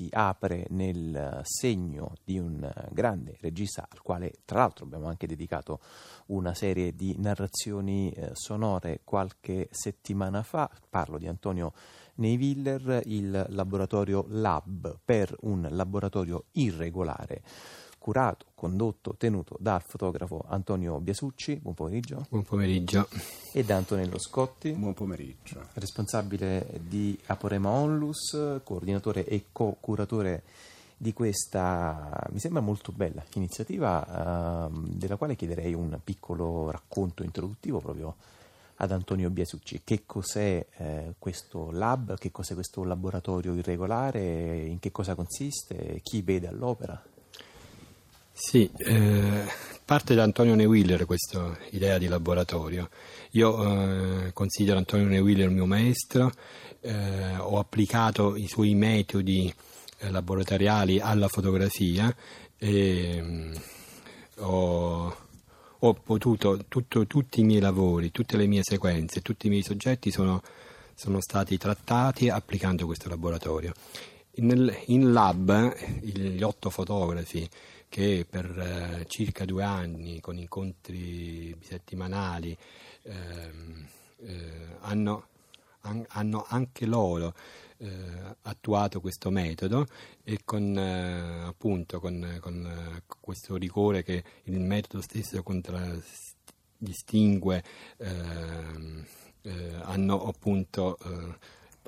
si apre nel segno di un grande regista al quale tra l'altro abbiamo anche dedicato una serie di narrazioni eh, sonore. Qualche settimana fa, parlo di Antonio Neiviller, il laboratorio Lab per un laboratorio irregolare curato, condotto, tenuto dal fotografo Antonio Biasucci. Buon pomeriggio. Buon pomeriggio. E da Antonello Scotti. Buon pomeriggio. Responsabile di Aporema Onlus, coordinatore e co-curatore di questa, mi sembra molto bella iniziativa, eh, della quale chiederei un piccolo racconto introduttivo proprio ad Antonio Biasucci. Che cos'è eh, questo lab, che cos'è questo laboratorio irregolare, in che cosa consiste, chi vede all'opera? Sì, eh, parte da Antonio Neuwiller questa idea di laboratorio. Io eh, considero Antonio Neuwiller il mio maestro, eh, ho applicato i suoi metodi eh, laboratoriali alla fotografia e mm, ho, ho, potuto, tutto, tutti i miei lavori, tutte le mie sequenze, tutti i miei soggetti sono, sono stati trattati applicando questo laboratorio. Nel, in lab gli otto fotografi che per eh, circa due anni con incontri bisettimanali ehm, eh, hanno, an, hanno, anche loro eh, attuato questo metodo e con, eh, appunto, con, con eh, questo rigore che il metodo stesso contraddistingue ehm, eh, hanno appunto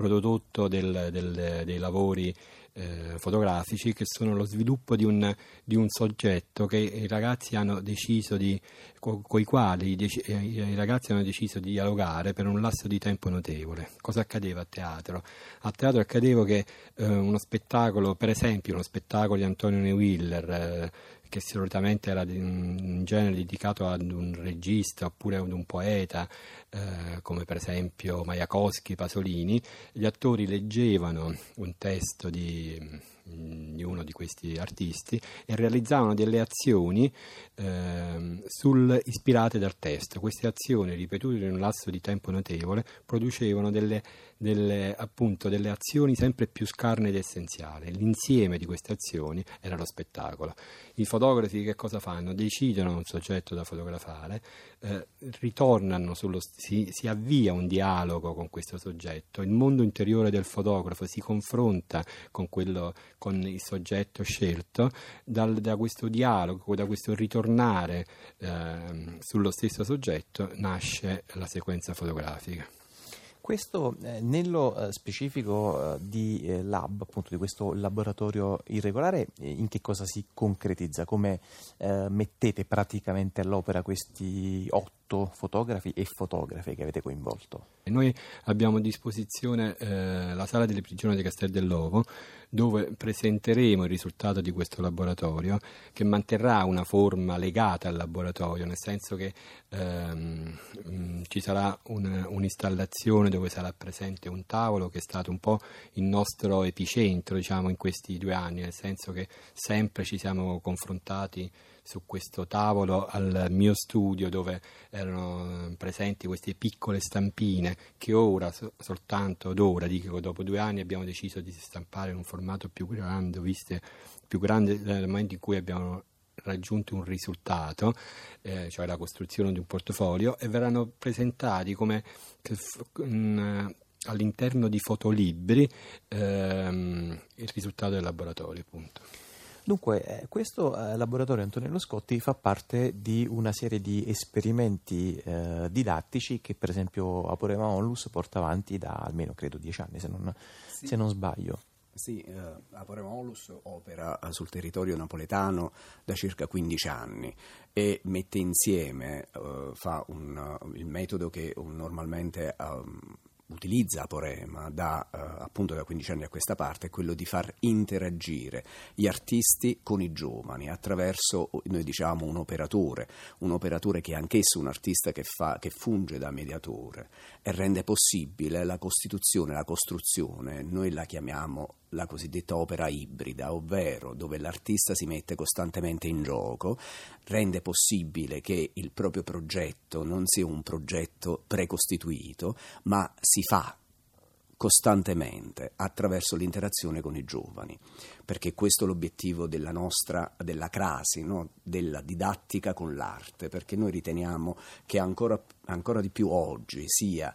prodotto del, del, dei lavori eh, fotografici che sono lo sviluppo di un, di un, soggetto che i ragazzi hanno deciso di, co, con i quali dec- eh, i ragazzi hanno deciso di dialogare per un lasso di tempo notevole. Cosa accadeva a teatro? A teatro accadeva che eh, uno spettacolo, per esempio uno spettacolo di Antonio Neuwiller, eh, che solitamente era in genere dedicato ad un regista oppure ad un poeta, eh, come per esempio Majakowski, Pasolini, gli attori leggevano un testo di Mm, di uno di questi artisti e realizzavano delle azioni eh, sul, ispirate dal testo. Queste azioni, ripetute in un lasso di tempo notevole, producevano delle, delle, appunto, delle azioni sempre più scarne ed essenziali. L'insieme di queste azioni era lo spettacolo. I fotografi che cosa fanno? Decidono un soggetto da fotografare, eh, ritornano sullo, si, si avvia un dialogo con questo soggetto, il mondo interiore del fotografo si confronta con quello con il soggetto scelto, dal, da questo dialogo, da questo ritornare eh, sullo stesso soggetto nasce la sequenza fotografica. Questo eh, nello eh, specifico eh, di eh, lab, appunto di questo laboratorio irregolare, eh, in che cosa si concretizza? Come eh, mettete praticamente all'opera questi otto fotografi e fotografe che avete coinvolto? Noi abbiamo a disposizione la sala delle prigioni di Castel dell'Ovo dove presenteremo il risultato di questo laboratorio che manterrà una forma legata al laboratorio, nel senso che ehm, ci sarà un, un'installazione dove sarà presente un tavolo che è stato un po' il nostro epicentro diciamo, in questi due anni, nel senso che sempre ci siamo confrontati su questo tavolo al mio studio dove erano presenti queste piccole stampine che ora, soltanto ad ora, dico dopo due anni abbiamo deciso di stampare in un formato più grande, viste più grande nel momento in cui abbiamo raggiunto un risultato, eh, cioè la costruzione di un portfolio, e verranno presentati come um, all'interno di fotolibri ehm, il risultato del laboratorio. Appunto. Dunque, eh, questo eh, laboratorio Antonello Scotti fa parte di una serie di esperimenti eh, didattici che per esempio Aporema Onlus porta avanti da almeno credo dieci anni, se non, sì. se non sbaglio. Sì, eh, Aporema Onlus opera sul territorio napoletano da circa 15 anni e mette insieme, eh, fa un, il metodo che normalmente... Um, utilizza Porema da eh, appunto da 15 anni a questa parte è quello di far interagire gli artisti con i giovani attraverso, noi diciamo, un operatore, un operatore che è anch'esso un artista che, fa, che funge da mediatore e rende possibile la costituzione, la costruzione, noi la chiamiamo la cosiddetta opera ibrida, ovvero dove l'artista si mette costantemente in gioco, rende possibile che il proprio progetto non sia un progetto precostituito, ma si fa costantemente attraverso l'interazione con i giovani, perché questo è l'obiettivo della nostra, della crasi, no? della didattica con l'arte, perché noi riteniamo che ancora, ancora di più oggi sia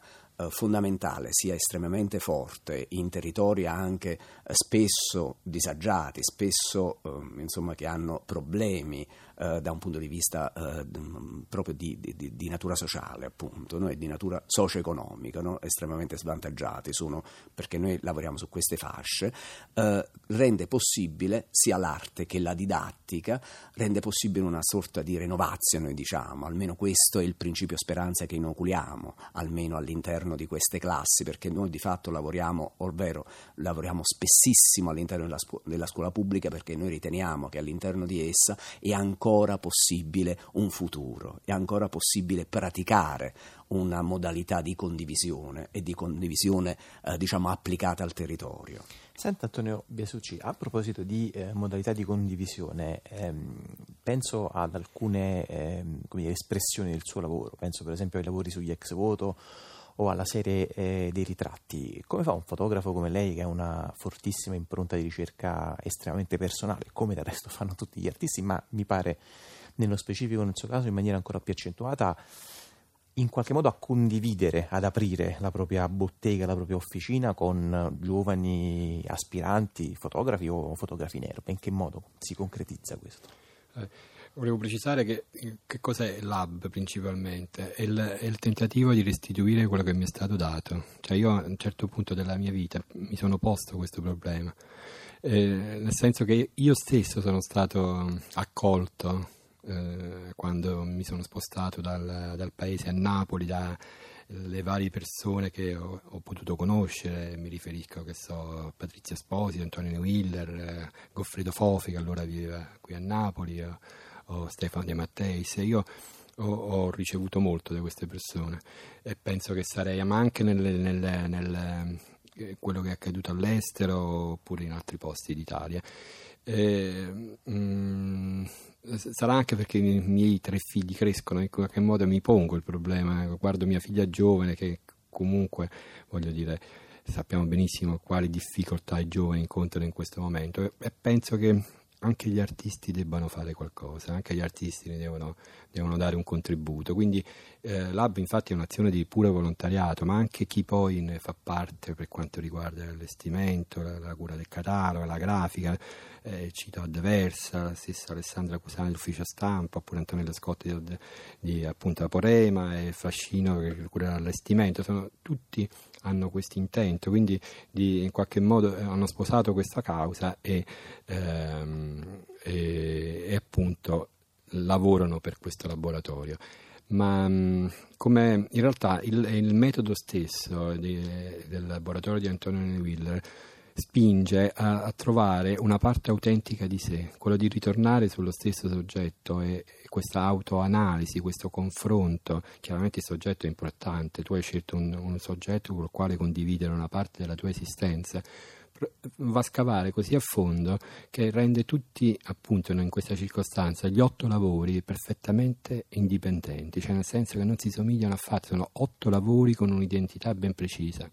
fondamentale, sia estremamente forte in territori anche eh, spesso disagiati, spesso eh, insomma, che hanno problemi eh, da un punto di vista eh, proprio di, di, di, natura sociale, appunto, no? e di natura socio-economica, no? estremamente svantaggiati sono perché noi lavoriamo su queste fasce, eh, rende possibile sia l'arte che la didattica, rende possibile una sorta di renovazione, diciamo, almeno questo è il principio speranza che inoculiamo, almeno all'interno all'interno di queste classi, perché noi di fatto lavoriamo, ovvero lavoriamo spessissimo all'interno della, scu- della scuola pubblica perché noi riteniamo che all'interno di essa è ancora possibile un futuro, è ancora possibile praticare una modalità di condivisione e di condivisione eh, diciamo applicata al territorio. Senta Antonio Biasucci, a proposito di eh, modalità di condivisione, ehm, penso ad alcune ehm, dire, espressioni del suo lavoro, penso per esempio ai lavori sugli ex voto o alla serie eh, dei ritratti. Come fa un fotografo come lei che ha una fortissima impronta di ricerca estremamente personale, come del resto fanno tutti gli artisti, ma mi pare nello specifico nel suo caso in maniera ancora più accentuata, in qualche modo a condividere, ad aprire la propria bottega, la propria officina con giovani aspiranti, fotografi o fotografi nero? In che modo si concretizza questo? Eh Volevo precisare che, che cos'è l'hub principalmente? È il, è il, tentativo di restituire quello che mi è stato dato. Cioè io a un certo punto della mia vita mi sono posto questo problema, eh, nel senso che io stesso sono stato accolto eh, quando mi sono spostato dal, dal paese a Napoli, dalle varie persone che ho, ho, potuto conoscere, mi riferisco che so, a Patrizia Sposi, Antonio Willer, eh, Goffredo Fofi che allora viveva qui a Napoli. Eh, o Stefano De Matteis. Io ho, ho, ricevuto molto da queste persone e penso che sarei, ma anche nel, nel, nel eh, quello che è accaduto all'estero oppure in altri posti d'Italia. E, mm, sarà anche perché i miei tre figli crescono, in qualche modo mi pongo il problema, guardo mia figlia giovane che comunque, voglio dire, sappiamo benissimo quali difficoltà i giovani incontrano in questo momento e, e penso che anche gli artisti debbano fare qualcosa, anche gli artisti devono, devono dare un contributo. Quindi eh, l'Hub infatti è un'azione di puro volontariato, ma anche chi poi ne fa parte per quanto riguarda l'allestimento, la, la cura del catalogo, la grafica, eh, cito Adversa, la stessa Alessandra Cusani dell'ufficio stampa, oppure Antonella Scotti di, di appunto Aporema e Fascino che cura l'allestimento, sono tutti hanno questo intento, quindi di, in qualche modo eh, hanno sposato questa causa e, ehm, e, e appunto lavorano per questo laboratorio. Ma mm, come in realtà il, il metodo stesso di, del laboratorio di Antonio Wheeler spinge a, a, trovare una parte autentica di sé, quello di ritornare sullo stesso soggetto e, e questa autoanalisi, questo confronto. Chiaramente il soggetto è importante, tu hai scelto un, un soggetto con il quale condividere una parte della tua esistenza, va a scavare così a fondo che rende tutti, appunto, in questa circostanza, gli otto lavori perfettamente indipendenti, cioè nel senso che non si somigliano affatto, sono otto lavori con un'identità ben precisa.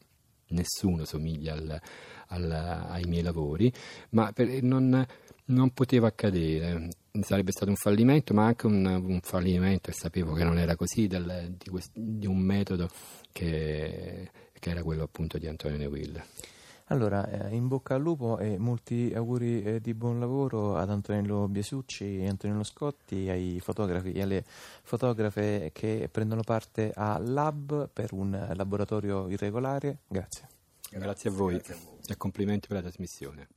Nessuno somiglia al, al, ai miei lavori, ma per, non, non, poteva accadere. Sarebbe stato un fallimento, ma anche un, un fallimento, e sapevo che non era così, del, di, quest, di, un metodo che, che, era quello appunto di Antonio Neville. Allora, eh, in bocca al lupo e molti auguri eh, di buon lavoro ad Antonello Biasucci e Antonello Scotti, ai fotografi e alle fotografe che prendono parte a Lab per un laboratorio irregolare. Grazie. Grazie a voi, Grazie a voi. e complimenti per la trasmissione.